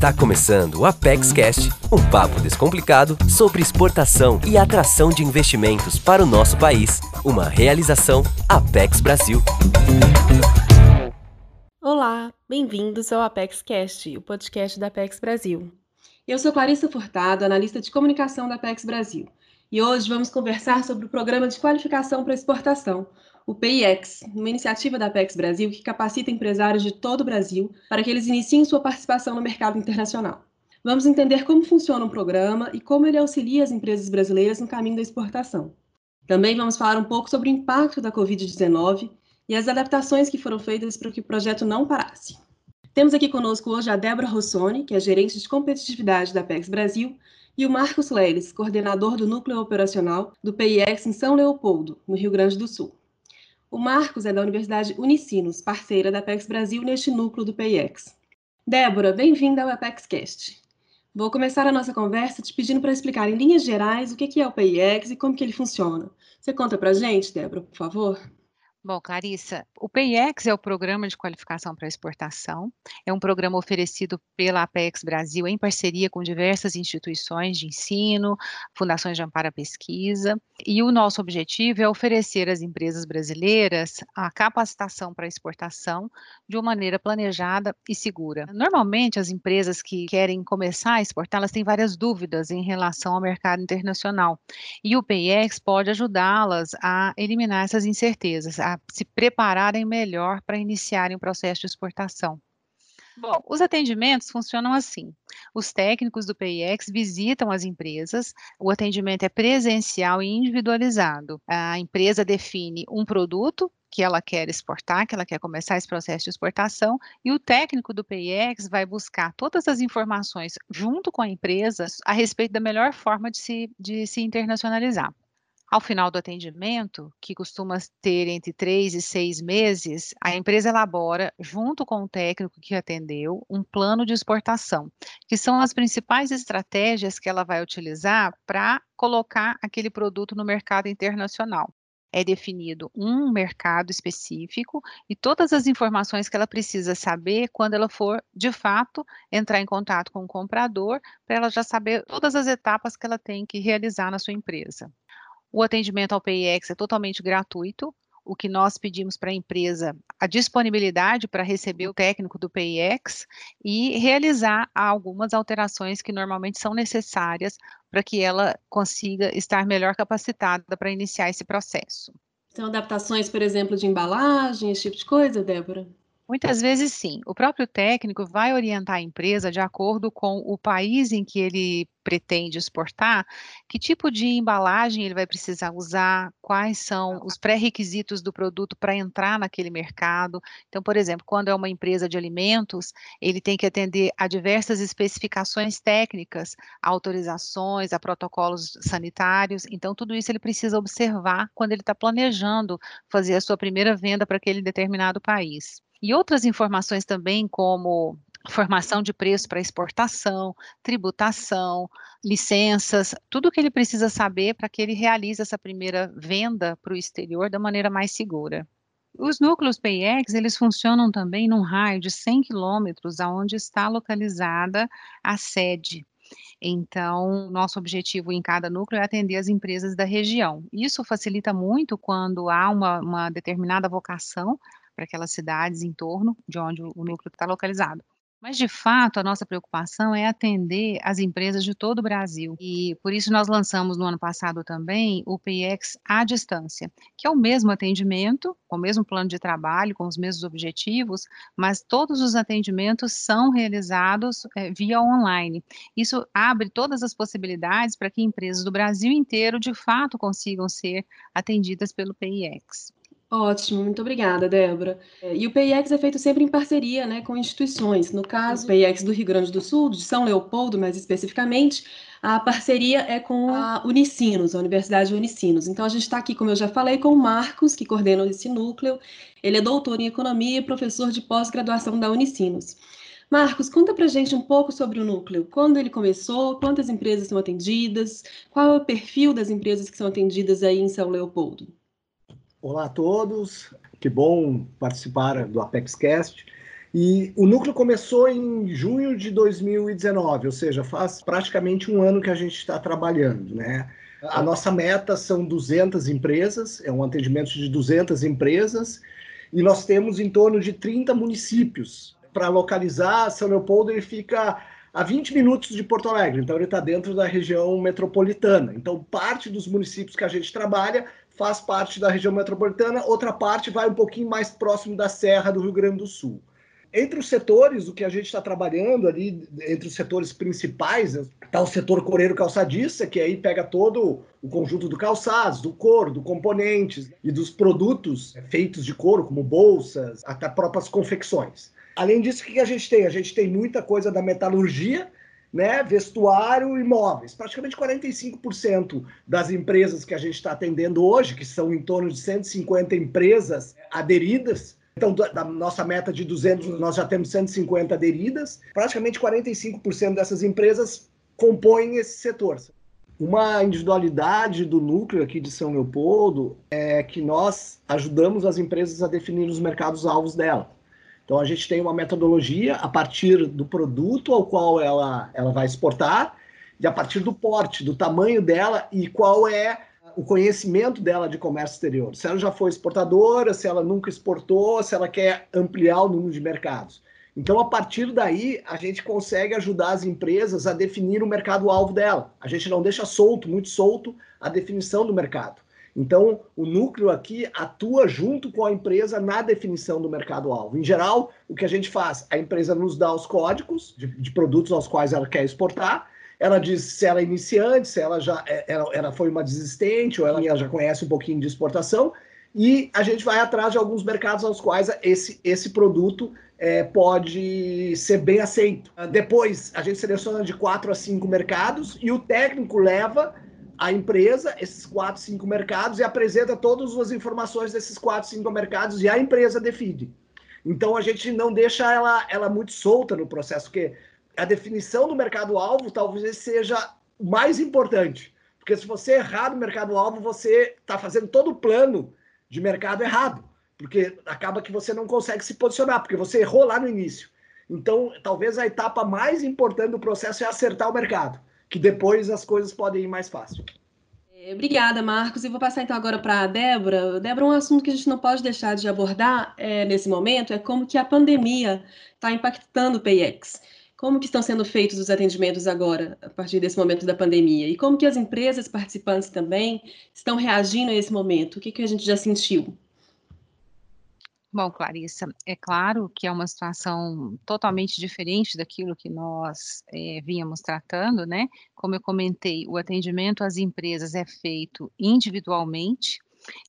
Está começando o Apex Cast, um papo descomplicado sobre exportação e atração de investimentos para o nosso país. Uma realização Apex Brasil. Olá, bem-vindos ao Apex Cast, o podcast da Apex Brasil. Eu sou Clarissa Furtado, analista de comunicação da Apex Brasil. E hoje vamos conversar sobre o Programa de Qualificação para Exportação, o PIEX, uma iniciativa da Apex Brasil que capacita empresários de todo o Brasil para que eles iniciem sua participação no mercado internacional. Vamos entender como funciona o programa e como ele auxilia as empresas brasileiras no caminho da exportação. Também vamos falar um pouco sobre o impacto da Covid-19 e as adaptações que foram feitas para que o projeto não parasse. Temos aqui conosco hoje a Débora Rossoni, que é gerente de competitividade da Apex Brasil, e o Marcos Leles, coordenador do núcleo operacional do PIEX em São Leopoldo, no Rio Grande do Sul. O Marcos é da Universidade Unicinos, parceira da Apex Brasil neste núcleo do PIEX. Débora, bem-vinda ao ApexCast. Vou começar a nossa conversa te pedindo para explicar em linhas gerais o que é o PIEX e como que ele funciona. Você conta para a gente, Débora, por favor? Bom, Clarissa, o PIEX é o Programa de Qualificação para Exportação. É um programa oferecido pela Apex Brasil em parceria com diversas instituições de ensino, fundações de amparo à pesquisa. E o nosso objetivo é oferecer às empresas brasileiras a capacitação para exportação de uma maneira planejada e segura. Normalmente, as empresas que querem começar a exportar, elas têm várias dúvidas em relação ao mercado internacional. E o PIEX pode ajudá-las a eliminar essas incertezas, a se prepararem melhor para iniciarem o processo de exportação. Bom, os atendimentos funcionam assim. Os técnicos do PIX visitam as empresas, o atendimento é presencial e individualizado. A empresa define um produto que ela quer exportar, que ela quer começar esse processo de exportação, e o técnico do PIX vai buscar todas as informações junto com a empresa a respeito da melhor forma de se, de se internacionalizar. Ao final do atendimento, que costuma ter entre três e seis meses, a empresa elabora, junto com o técnico que atendeu, um plano de exportação, que são as principais estratégias que ela vai utilizar para colocar aquele produto no mercado internacional é definido um mercado específico e todas as informações que ela precisa saber quando ela for, de fato, entrar em contato com o comprador, para ela já saber todas as etapas que ela tem que realizar na sua empresa. O atendimento ao PIX é totalmente gratuito. O que nós pedimos para a empresa, a disponibilidade para receber o técnico do PIX e realizar algumas alterações que normalmente são necessárias para que ela consiga estar melhor capacitada para iniciar esse processo. São adaptações, por exemplo, de embalagem, esse tipo de coisa, Débora? Muitas vezes sim. O próprio técnico vai orientar a empresa de acordo com o país em que ele pretende exportar, que tipo de embalagem ele vai precisar usar, quais são os pré-requisitos do produto para entrar naquele mercado. Então, por exemplo, quando é uma empresa de alimentos, ele tem que atender a diversas especificações técnicas, a autorizações, a protocolos sanitários. Então, tudo isso ele precisa observar quando ele está planejando fazer a sua primeira venda para aquele determinado país. E outras informações também, como formação de preço para exportação, tributação, licenças, tudo que ele precisa saber para que ele realize essa primeira venda para o exterior da maneira mais segura. Os núcleos PIEX, eles funcionam também num raio de 100 quilômetros aonde está localizada a sede. Então, nosso objetivo em cada núcleo é atender as empresas da região. Isso facilita muito quando há uma, uma determinada vocação para aquelas cidades em torno de onde o núcleo está localizado. Mas, de fato, a nossa preocupação é atender as empresas de todo o Brasil. E por isso nós lançamos no ano passado também o PIX à distância, que é o mesmo atendimento, com o mesmo plano de trabalho, com os mesmos objetivos, mas todos os atendimentos são realizados é, via online. Isso abre todas as possibilidades para que empresas do Brasil inteiro, de fato, consigam ser atendidas pelo PIX. Ótimo, muito obrigada, Débora. É, e o PIX é feito sempre em parceria né, com instituições. No caso, o PIX do Rio Grande do Sul, de São Leopoldo, mais especificamente, a parceria é com a Unicinos, a Universidade Unicinos. Então, a gente está aqui, como eu já falei, com o Marcos, que coordena esse núcleo. Ele é doutor em Economia e professor de pós-graduação da Unicinos. Marcos, conta pra gente um pouco sobre o núcleo. Quando ele começou, quantas empresas são atendidas, qual é o perfil das empresas que são atendidas aí em São Leopoldo? Olá a todos, que bom participar do ApexCast. E o núcleo começou em junho de 2019, ou seja, faz praticamente um ano que a gente está trabalhando, né? A nossa meta são 200 empresas, é um atendimento de 200 empresas, e nós temos em torno de 30 municípios. Para localizar, São Leopoldo ele fica a 20 minutos de Porto Alegre, então ele está dentro da região metropolitana. Então, parte dos municípios que a gente trabalha faz parte da região metropolitana, outra parte vai um pouquinho mais próximo da Serra do Rio Grande do Sul. Entre os setores, o que a gente está trabalhando ali, entre os setores principais, está o setor coreiro calçadista, que aí pega todo o conjunto do calçados, do couro, do componentes e dos produtos feitos de couro, como bolsas, até próprias confecções. Além disso, o que a gente tem? A gente tem muita coisa da metalurgia, né, vestuário e móveis. Praticamente 45% das empresas que a gente está atendendo hoje, que são em torno de 150 empresas aderidas, então, da nossa meta de 200, nós já temos 150 aderidas. Praticamente 45% dessas empresas compõem esse setor. Uma individualidade do núcleo aqui de São Leopoldo é que nós ajudamos as empresas a definir os mercados-alvos dela. Então, a gente tem uma metodologia a partir do produto ao qual ela, ela vai exportar e a partir do porte, do tamanho dela e qual é o conhecimento dela de comércio exterior. Se ela já foi exportadora, se ela nunca exportou, se ela quer ampliar o número de mercados. Então, a partir daí, a gente consegue ajudar as empresas a definir o mercado-alvo dela. A gente não deixa solto, muito solto, a definição do mercado. Então, o núcleo aqui atua junto com a empresa na definição do mercado-alvo. Em geral, o que a gente faz? A empresa nos dá os códigos de, de produtos aos quais ela quer exportar, ela diz se ela é iniciante, se ela já é, ela, ela foi uma desistente, ou ela já conhece um pouquinho de exportação, e a gente vai atrás de alguns mercados aos quais esse, esse produto é, pode ser bem aceito. Depois, a gente seleciona de quatro a cinco mercados e o técnico leva a empresa esses quatro, cinco mercados e apresenta todas as informações desses quatro, cinco mercados e a empresa define. Então a gente não deixa ela, ela muito solta no processo, porque a definição do mercado-alvo talvez seja mais importante. Porque se você errar no mercado-alvo, você está fazendo todo o plano de mercado errado. Porque acaba que você não consegue se posicionar, porque você errou lá no início. Então, talvez a etapa mais importante do processo é acertar o mercado, que depois as coisas podem ir mais fácil. É, obrigada, Marcos. E vou passar então agora para a Débora. Débora, um assunto que a gente não pode deixar de abordar é, nesse momento é como que a pandemia está impactando o PIEX. Como que estão sendo feitos os atendimentos agora, a partir desse momento da pandemia? E como que as empresas participantes também estão reagindo a esse momento? O que, que a gente já sentiu? Bom, Clarissa, é claro que é uma situação totalmente diferente daquilo que nós é, vínhamos tratando, né? Como eu comentei, o atendimento às empresas é feito individualmente,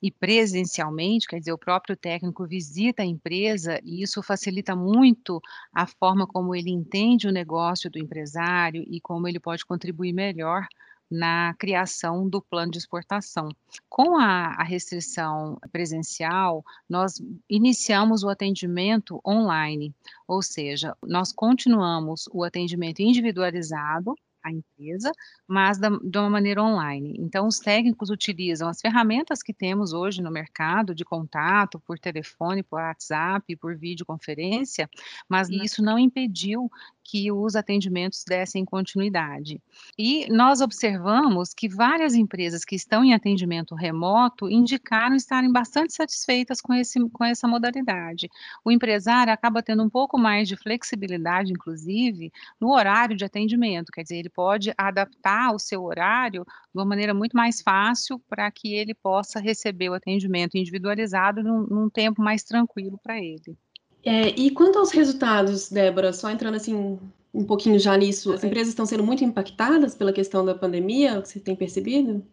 e presencialmente, quer dizer, o próprio técnico visita a empresa e isso facilita muito a forma como ele entende o negócio do empresário e como ele pode contribuir melhor na criação do plano de exportação. Com a, a, restrição presencial, nós iniciamos o atendimento online, ou seja, nós continuamos o atendimento individualizado a empresa, mas da, de uma maneira online. Então, os técnicos utilizam as ferramentas que temos hoje no mercado de contato por telefone, por WhatsApp, por videoconferência, mas isso não impediu que os atendimentos dessem continuidade. E nós observamos que várias empresas que estão em atendimento remoto indicaram estarem bastante satisfeitas com, esse, com essa modalidade. O empresário acaba tendo um pouco mais de flexibilidade, inclusive, no horário de atendimento, quer dizer, ele pode adaptar o seu horário de uma maneira muito mais fácil para que ele possa receber o atendimento individualizado num, num tempo mais tranquilo para ele. É, e quanto aos resultados, Débora, só entrando assim um pouquinho já nisso, as empresas estão sendo muito impactadas pela questão da pandemia, você tem percebido?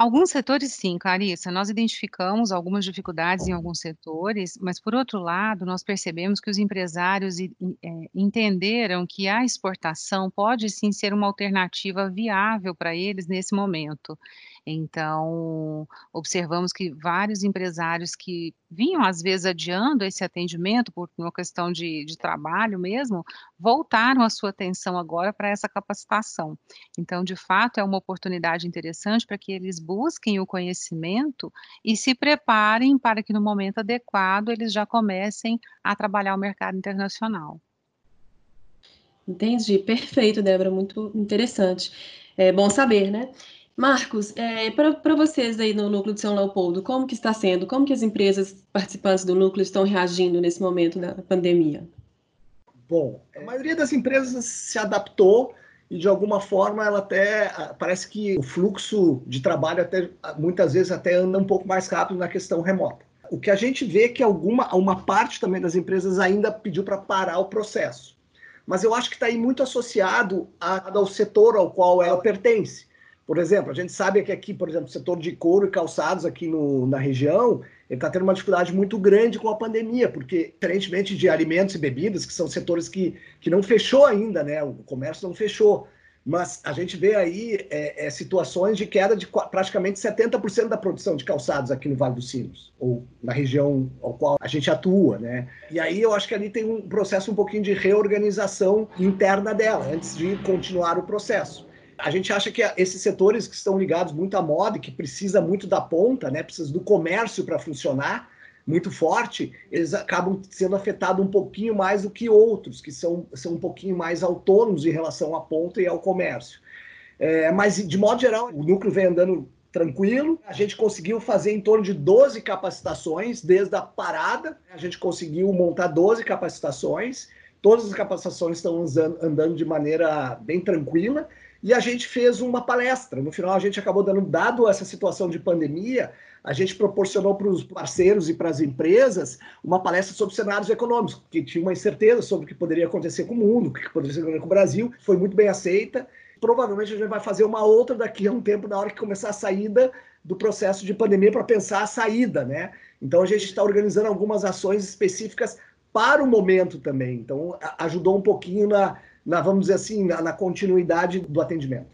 Alguns setores, sim, Clarissa. Nós identificamos algumas dificuldades em alguns setores, mas, por outro lado, nós percebemos que os empresários é, entenderam que a exportação pode sim ser uma alternativa viável para eles nesse momento. Então, observamos que vários empresários que vinham, às vezes, adiando esse atendimento por uma questão de, de trabalho mesmo, voltaram a sua atenção agora para essa capacitação. Então, de fato, é uma oportunidade interessante para que eles busquem o conhecimento e se preparem para que, no momento adequado, eles já comecem a trabalhar o mercado internacional. Entendi, perfeito, Débora, muito interessante. É bom saber, né? Marcos, é, para vocês aí no núcleo de São Leopoldo, como que está sendo? Como que as empresas participantes do núcleo estão reagindo nesse momento da pandemia? Bom, a maioria das empresas se adaptou e de alguma forma ela até parece que o fluxo de trabalho até muitas vezes até anda um pouco mais rápido na questão remota. O que a gente vê é que alguma uma parte também das empresas ainda pediu para parar o processo, mas eu acho que está aí muito associado ao setor ao qual ela pertence. Por exemplo, a gente sabe que aqui, por exemplo, o setor de couro e calçados aqui no, na região, ele está tendo uma dificuldade muito grande com a pandemia, porque, diferentemente de alimentos e bebidas, que são setores que, que não fechou ainda, né? O comércio não fechou. Mas a gente vê aí é, é, situações de queda de praticamente 70% da produção de calçados aqui no Vale dos Sinos, ou na região ao qual a gente atua, né? E aí eu acho que ali tem um processo um pouquinho de reorganização interna dela, antes de continuar o processo a gente acha que esses setores que estão ligados muito à moda que precisa muito da ponta, né, precisa do comércio para funcionar muito forte, eles acabam sendo afetados um pouquinho mais do que outros, que são, são um pouquinho mais autônomos em relação à ponta e ao comércio. É, mas, de modo geral, o núcleo vem andando tranquilo. A gente conseguiu fazer em torno de 12 capacitações desde a parada. A gente conseguiu montar 12 capacitações. Todas as capacitações estão andando de maneira bem tranquila e a gente fez uma palestra. No final, a gente acabou dando, dado essa situação de pandemia, a gente proporcionou para os parceiros e para as empresas uma palestra sobre cenários econômicos, que tinha uma incerteza sobre o que poderia acontecer com o mundo, o que poderia acontecer com o Brasil. Foi muito bem aceita. Provavelmente a gente vai fazer uma outra daqui a um tempo, na hora que começar a saída do processo de pandemia, para pensar a saída, né? Então a gente está organizando algumas ações específicas para o momento também. Então ajudou um pouquinho na, na vamos dizer assim, na, na continuidade do atendimento.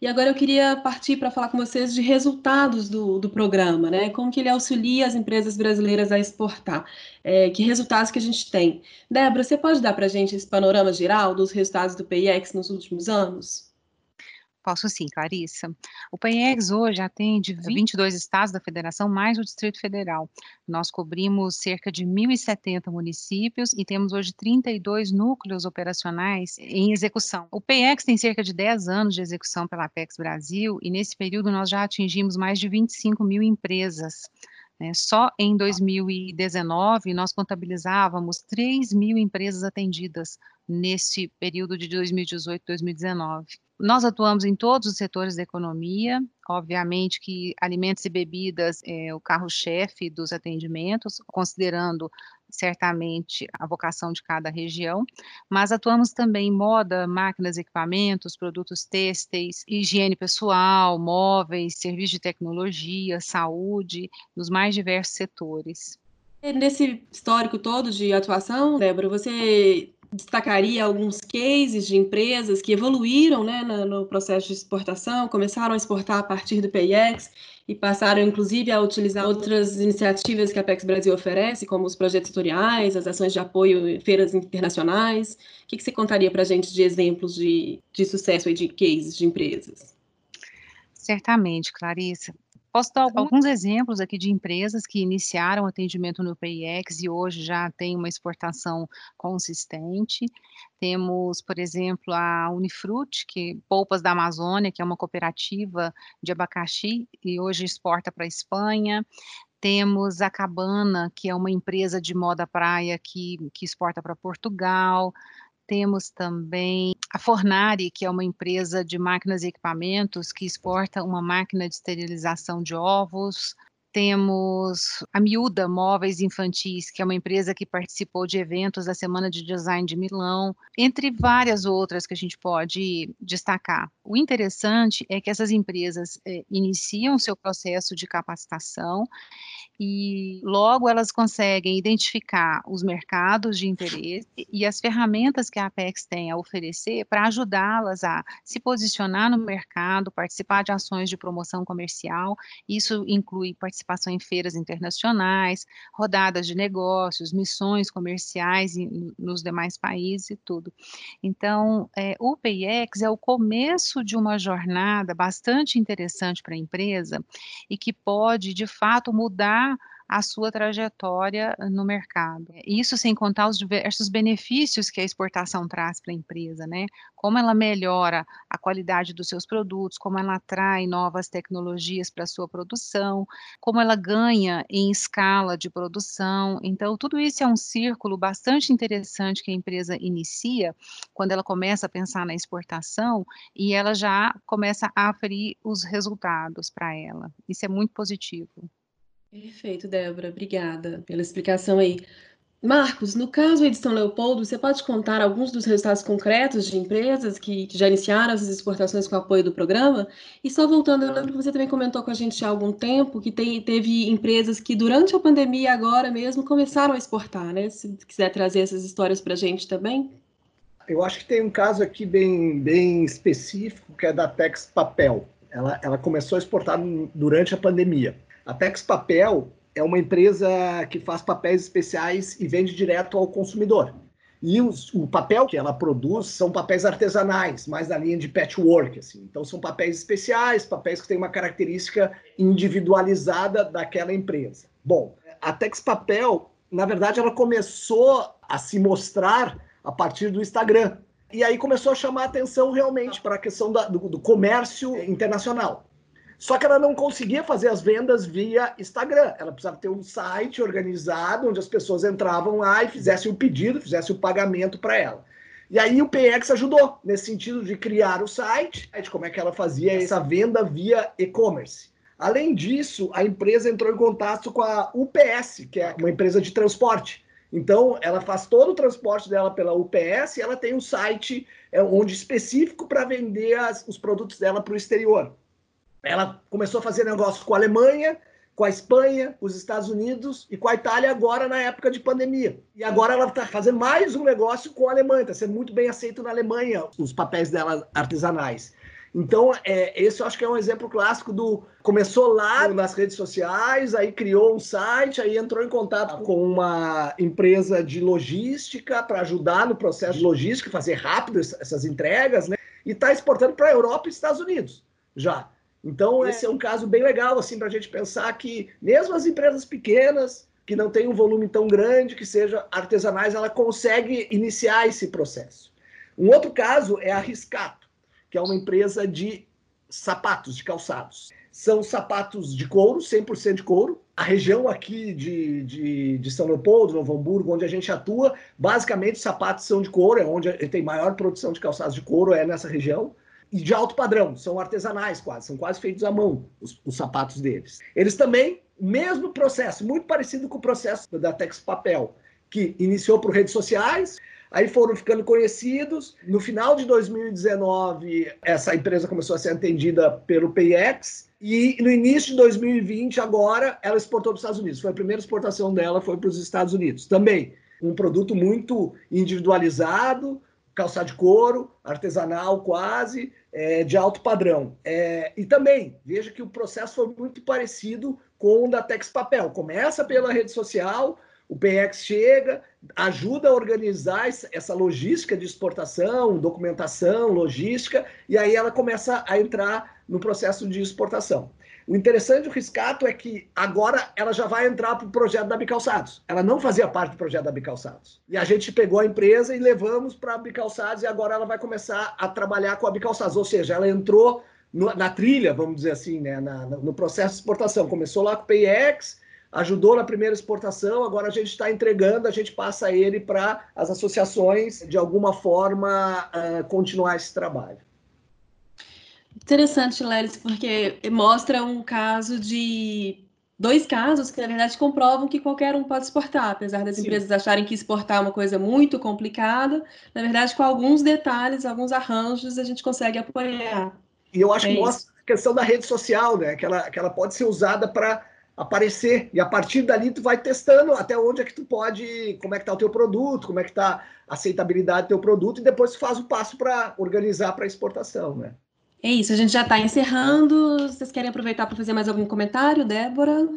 E agora eu queria partir para falar com vocês de resultados do, do programa, né? Como que ele auxilia as empresas brasileiras a exportar, é, que resultados que a gente tem. Débora, você pode dar para a gente esse panorama geral dos resultados do PIX nos últimos anos? Posso sim, Clarissa. O PAEGS hoje atende 22 tá estados da federação, mais o Distrito Federal. Nós cobrimos cerca de 1.070 municípios e temos hoje 32 núcleos operacionais em execução. O PAEX tem cerca de 10 anos de execução pela Apex Brasil e nesse período nós já atingimos mais de 25 mil empresas. Né? Só em 2019 nós contabilizávamos 3 mil empresas atendidas nesse período de 2018 2019. Nós atuamos em todos os setores da economia, obviamente que alimentos e bebidas é o carro-chefe dos atendimentos, considerando certamente a vocação de cada região, mas atuamos também em moda, máquinas, equipamentos, produtos têxteis, higiene pessoal, móveis, serviços de tecnologia, saúde, nos mais diversos setores. Nesse histórico todo de atuação, Débora, você destacaria alguns cases de empresas que evoluíram né, no processo de exportação, começaram a exportar a partir do PIEX e passaram, inclusive, a utilizar outras iniciativas que a Apex Brasil oferece, como os projetos tutoriais, as ações de apoio em feiras internacionais. O que, que você contaria para a gente de exemplos de, de sucesso e de cases de empresas? Certamente, Clarissa. Posso dar alguns exemplos aqui de empresas que iniciaram atendimento no PIX e hoje já tem uma exportação consistente. Temos, por exemplo, a Unifruit, que Polpas da Amazônia, que é uma cooperativa de abacaxi e hoje exporta para a Espanha. Temos a Cabana, que é uma empresa de moda praia que, que exporta para Portugal. Temos também a Fornari, que é uma empresa de máquinas e equipamentos que exporta uma máquina de esterilização de ovos. Temos a Miúda Móveis Infantis, que é uma empresa que participou de eventos da Semana de Design de Milão, entre várias outras que a gente pode destacar. O interessante é que essas empresas é, iniciam seu processo de capacitação e logo elas conseguem identificar os mercados de interesse e as ferramentas que a Apex tem a oferecer para ajudá-las a se posicionar no mercado, participar de ações de promoção comercial. Isso inclui participação em feiras internacionais, rodadas de negócios, missões comerciais em, nos demais países e tudo. Então, é, o PIEX é o começo de uma jornada bastante interessante para a empresa e que pode, de fato, mudar a sua trajetória no mercado. Isso sem contar os diversos benefícios que a exportação traz para a empresa, né? Como ela melhora a qualidade dos seus produtos, como ela atrai novas tecnologias para a sua produção, como ela ganha em escala de produção. Então, tudo isso é um círculo bastante interessante que a empresa inicia quando ela começa a pensar na exportação e ela já começa a aferir os resultados para ela. Isso é muito positivo. Perfeito, Débora. Obrigada pela explicação aí. Marcos, no caso de São Leopoldo, você pode contar alguns dos resultados concretos de empresas que, que já iniciaram as exportações com apoio do programa? E só voltando, eu lembro que você também comentou com a gente há algum tempo que tem, teve empresas que durante a pandemia agora mesmo começaram a exportar, né? Se quiser trazer essas histórias para a gente também. Eu acho que tem um caso aqui bem, bem específico, que é da Tex Papel. Ela, ela começou a exportar durante a pandemia. A Tex Papel é uma empresa que faz papéis especiais e vende direto ao consumidor. E os, o papel que ela produz são papéis artesanais, mais na linha de patchwork. Assim. Então, são papéis especiais, papéis que têm uma característica individualizada daquela empresa. Bom, a Tex Papel, na verdade, ela começou a se mostrar a partir do Instagram. E aí começou a chamar atenção realmente para a questão da, do, do comércio internacional. Só que ela não conseguia fazer as vendas via Instagram. Ela precisava ter um site organizado onde as pessoas entravam lá e fizessem o pedido, fizessem o pagamento para ela. E aí o PX ajudou nesse sentido de criar o site, de como é que ela fazia essa venda via e-commerce. Além disso, a empresa entrou em contato com a UPS, que é uma empresa de transporte. Então, ela faz todo o transporte dela pela UPS e ela tem um site é, onde específico para vender as, os produtos dela para o exterior. Ela começou a fazer negócio com a Alemanha, com a Espanha, com os Estados Unidos e com a Itália agora na época de pandemia. E agora ela está fazendo mais um negócio com a Alemanha, está sendo muito bem aceito na Alemanha os papéis dela artesanais. Então, é, esse eu acho que é um exemplo clássico do. Começou lá nas redes sociais, aí criou um site, aí entrou em contato com uma empresa de logística para ajudar no processo de logística, fazer rápido essas entregas, né? E está exportando para a Europa e Estados Unidos já. Então, é. esse é um caso bem legal, assim, para a gente pensar que mesmo as empresas pequenas, que não têm um volume tão grande, que seja artesanais, ela consegue iniciar esse processo. Um outro caso é a Riscato, que é uma empresa de sapatos, de calçados. São sapatos de couro, 100% de couro. A região aqui de, de, de, São Leopoldo, Novo Hamburgo, onde a gente atua, basicamente os sapatos são de couro, é onde tem maior produção de calçados de couro, é nessa região e de alto padrão, são artesanais quase, são quase feitos à mão os, os sapatos deles. Eles também, mesmo processo, muito parecido com o processo da Tex Papel, que iniciou por redes sociais, aí foram ficando conhecidos. No final de 2019, essa empresa começou a ser atendida pelo PayEx, e no início de 2020, agora, ela exportou para os Estados Unidos. Foi a primeira exportação dela, foi para os Estados Unidos. Também um produto muito individualizado, calçado de couro, artesanal quase, é, de alto padrão. É, e também, veja que o processo foi muito parecido com o da Tex Papel. Começa pela rede social, o PX chega, ajuda a organizar essa logística de exportação, documentação, logística, e aí ela começa a entrar no processo de exportação. O interessante do Riscato é que agora ela já vai entrar para o projeto da Bicalçados. Ela não fazia parte do projeto da Bicalçados. E a gente pegou a empresa e levamos para a Bicalçados e agora ela vai começar a trabalhar com a Bicalçados. Ou seja, ela entrou no, na trilha, vamos dizer assim, né, na, no processo de exportação. Começou lá com o PIX, ajudou na primeira exportação, agora a gente está entregando, a gente passa ele para as associações, de alguma forma, uh, continuar esse trabalho. Interessante, Lelis, porque mostra um caso de dois casos que, na verdade, comprovam que qualquer um pode exportar, apesar das Sim. empresas acharem que exportar é uma coisa muito complicada. Na verdade, com alguns detalhes, alguns arranjos, a gente consegue apoiar. E eu acho é que mostra a questão da rede social, né? Que ela, que ela pode ser usada para aparecer e a partir dali tu vai testando até onde é que tu pode, como é que tá o teu produto, como é que tá a aceitabilidade do teu produto e depois tu faz o passo para organizar para exportação, né? É isso, a gente já está encerrando. Vocês querem aproveitar para fazer mais algum comentário, Débora?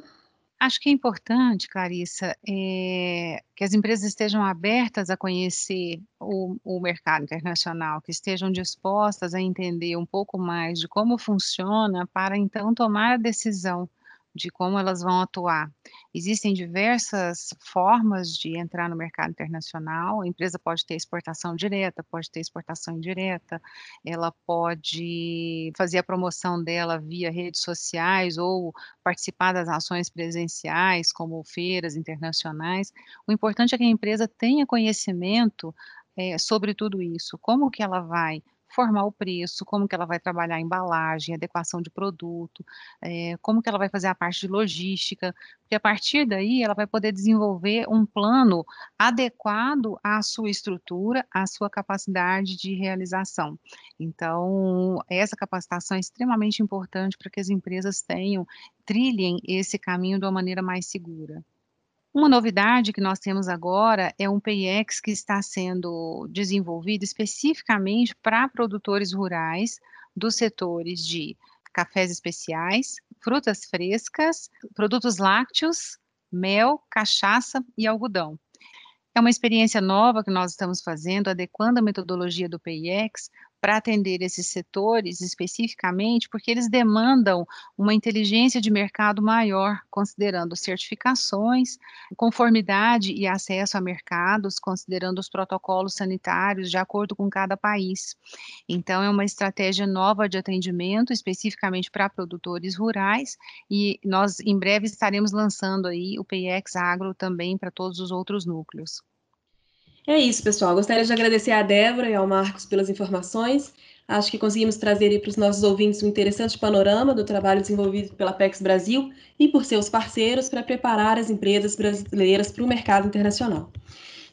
Acho que é importante, Clarissa, é, que as empresas estejam abertas a conhecer o, o, mercado internacional, que estejam dispostas a entender um pouco mais de como funciona para então tomar a decisão de como elas vão atuar. Existem diversas formas de entrar no mercado internacional. A empresa pode ter exportação direta, pode ter exportação indireta, ela pode fazer a promoção dela via redes sociais ou participar das ações presenciais, como feiras internacionais. O importante é que a empresa tenha conhecimento é, sobre tudo isso, como que ela vai formar o preço, como que ela vai trabalhar a embalagem, adequação de produto, é, como que ela vai fazer a parte de logística, porque a partir daí ela vai poder desenvolver um plano adequado à sua estrutura, à sua capacidade de realização. Então, essa capacitação é extremamente importante para que as empresas tenham, trilhem esse caminho de uma maneira mais segura. Uma novidade que nós temos agora é um PIEX que está sendo desenvolvido especificamente para produtores rurais dos setores de cafés especiais, frutas frescas, produtos lácteos, mel, cachaça e algodão. É uma experiência nova que nós estamos fazendo, adequando a metodologia do PIEX para atender esses setores especificamente, porque eles demandam uma inteligência de mercado maior, considerando certificações, conformidade e acesso a mercados, considerando os protocolos sanitários de acordo com cada país. Então, é uma estratégia nova de atendimento, especificamente para produtores rurais, e nós em breve estaremos lançando aí o PIEX Agro também para todos os outros núcleos. É isso, pessoal. Gostaria de agradecer à Débora e ao Marcos pelas informações. Acho que conseguimos trazer para os nossos ouvintes um interessante panorama do trabalho desenvolvido pela PEX Brasil e por seus parceiros para preparar as empresas brasileiras para o mercado internacional.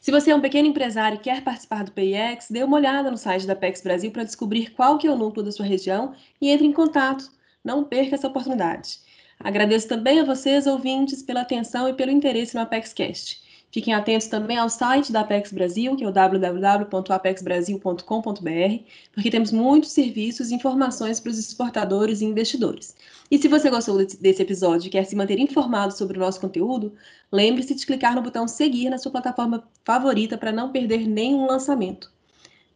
Se você é um pequeno empresário e quer participar do PIEX, dê uma olhada no site da PEX Brasil para descobrir qual que é o núcleo da sua região e entre em contato. Não perca essa oportunidade. Agradeço também a vocês, ouvintes, pela atenção e pelo interesse no ApexCast. Fiquem atentos também ao site da Apex Brasil, que é o www.apexbrasil.com.br, porque temos muitos serviços e informações para os exportadores e investidores. E se você gostou desse episódio e quer se manter informado sobre o nosso conteúdo, lembre-se de clicar no botão seguir na sua plataforma favorita para não perder nenhum lançamento.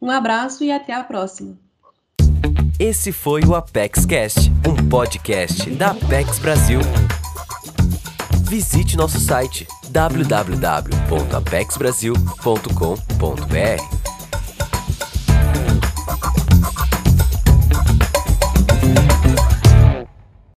Um abraço e até a próxima. Esse foi o Apex Cast, um podcast da Apex Brasil. Visite nosso site www.apexbrasil.com.br